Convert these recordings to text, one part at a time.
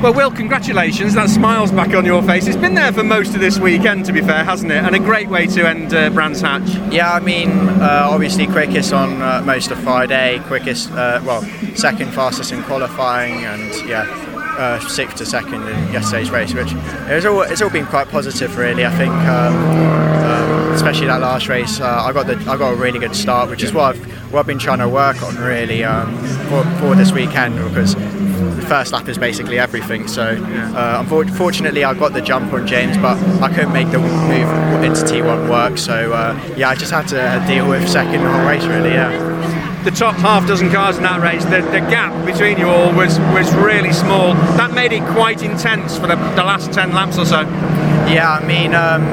Well, Will, congratulations. That smile's back on your face. It's been there for most of this weekend, to be fair, hasn't it? And a great way to end uh, Brands Hatch. Yeah, I mean, uh, obviously quickest on uh, most of Friday, quickest, uh, well, second fastest in qualifying, and yeah, uh, sixth to second in yesterday's race, which it's all it's all been quite positive, really. I think, um, um, especially that last race, uh, I got the I got a really good start, which is what I've what I've been trying to work on really um, for, for this weekend because the first lap is basically everything. So, uh, unfortunately, I got the jump on James, but I couldn't make the move into T1 work. So, uh, yeah, I just had to deal with second the whole race, really. Yeah. The top half dozen cars in that race, the, the gap between you all was was really small. That made it quite intense for the, the last ten laps or so. Yeah, I mean, um,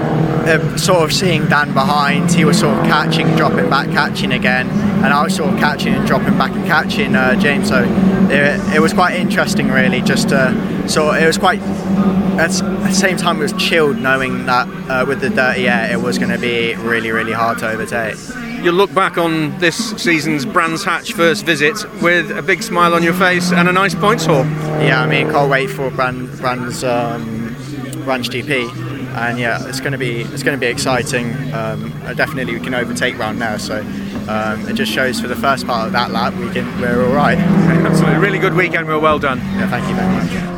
sort of seeing Dan behind, he was sort of catching, dropping back, catching again, and I was sort of catching and dropping back and catching uh, James. So it, it was quite interesting, really. Just uh, so it was quite. At the same time, it was chilled knowing that uh, with the dirty air, it was going to be really, really hard to overtake. You look back on this season's Brands Hatch first visit with a big smile on your face and a nice points haul. Yeah, I mean, can't wait for Brand, Brands um, Ranch GP and yeah, it's going to be it's going to be exciting. Um, definitely, we can overtake round now, so um, it just shows for the first part of that lap we can we're all right. Absolutely, really good weekend. We're well done. Yeah, thank you very much.